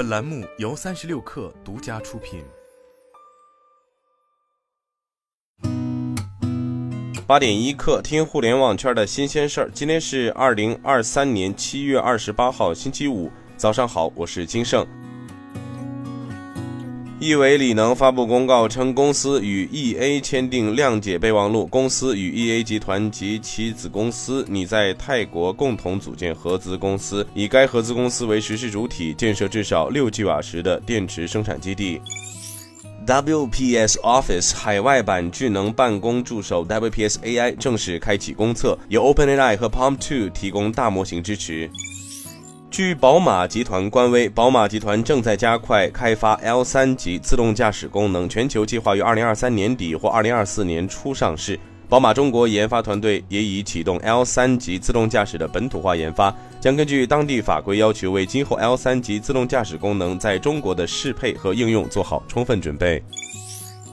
本栏目由三十六氪独家出品。八点一刻，听互联网圈的新鲜事儿。今天是二零二三年七月二十八号，星期五，早上好，我是金盛。亿维锂能发布公告称，公司与 E A 签订谅解备忘录。公司与 E A 集团及其子公司拟在泰国共同组建合资公司，以该合资公司为实施主体，建设至少六 G 瓦时的电池生产基地。WPS Office 海外版智能办公助手 WPS AI 正式开启公测，由 OpenAI 和 Palm Two 提供大模型支持。据宝马集团官微，宝马集团正在加快开发 L 三级自动驾驶功能，全球计划于二零二三年底或二零二四年初上市。宝马中国研发团队也已启动 L 三级自动驾驶的本土化研发，将根据当地法规要求，为今后 L 三级自动驾驶功能在中国的适配和应用做好充分准备。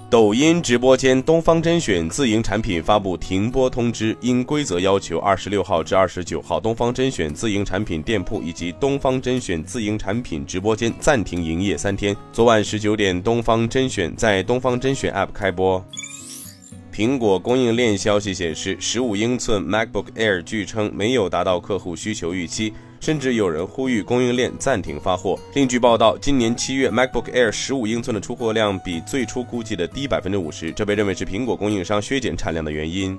抖音直播间东方甄选自营产品发布停播通知，因规则要求，二十六号至二十九号，东方甄选自营产品店铺以及东方甄选自营产品直播间暂停营业三天。昨晚十九点，东方甄选在东方甄选 App 开播。苹果供应链消息显示，十五英寸 MacBook Air 据称没有达到客户需求预期。甚至有人呼吁供应链暂停发货。另据报道，今年七月 MacBook Air 十五英寸的出货量比最初估计的低百分之五十，这被认为是苹果供应商削减产量的原因。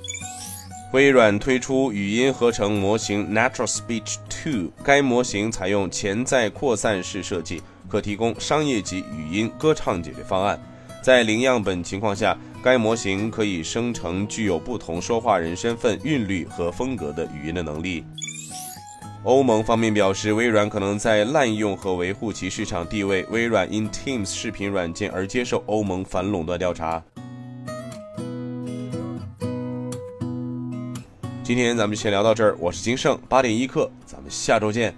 微软推出语音合成模型 Natural Speech 2，该模型采用潜在扩散式设计，可提供商业级语音歌唱解决方案。在零样本情况下，该模型可以生成具有不同说话人身份、韵律和风格的语音的能力。欧盟方面表示，微软可能在滥用和维护其市场地位。微软因 Teams 视频软件而接受欧盟反垄断调查。今天咱们先聊到这儿，我是金盛，八点一刻，咱们下周见。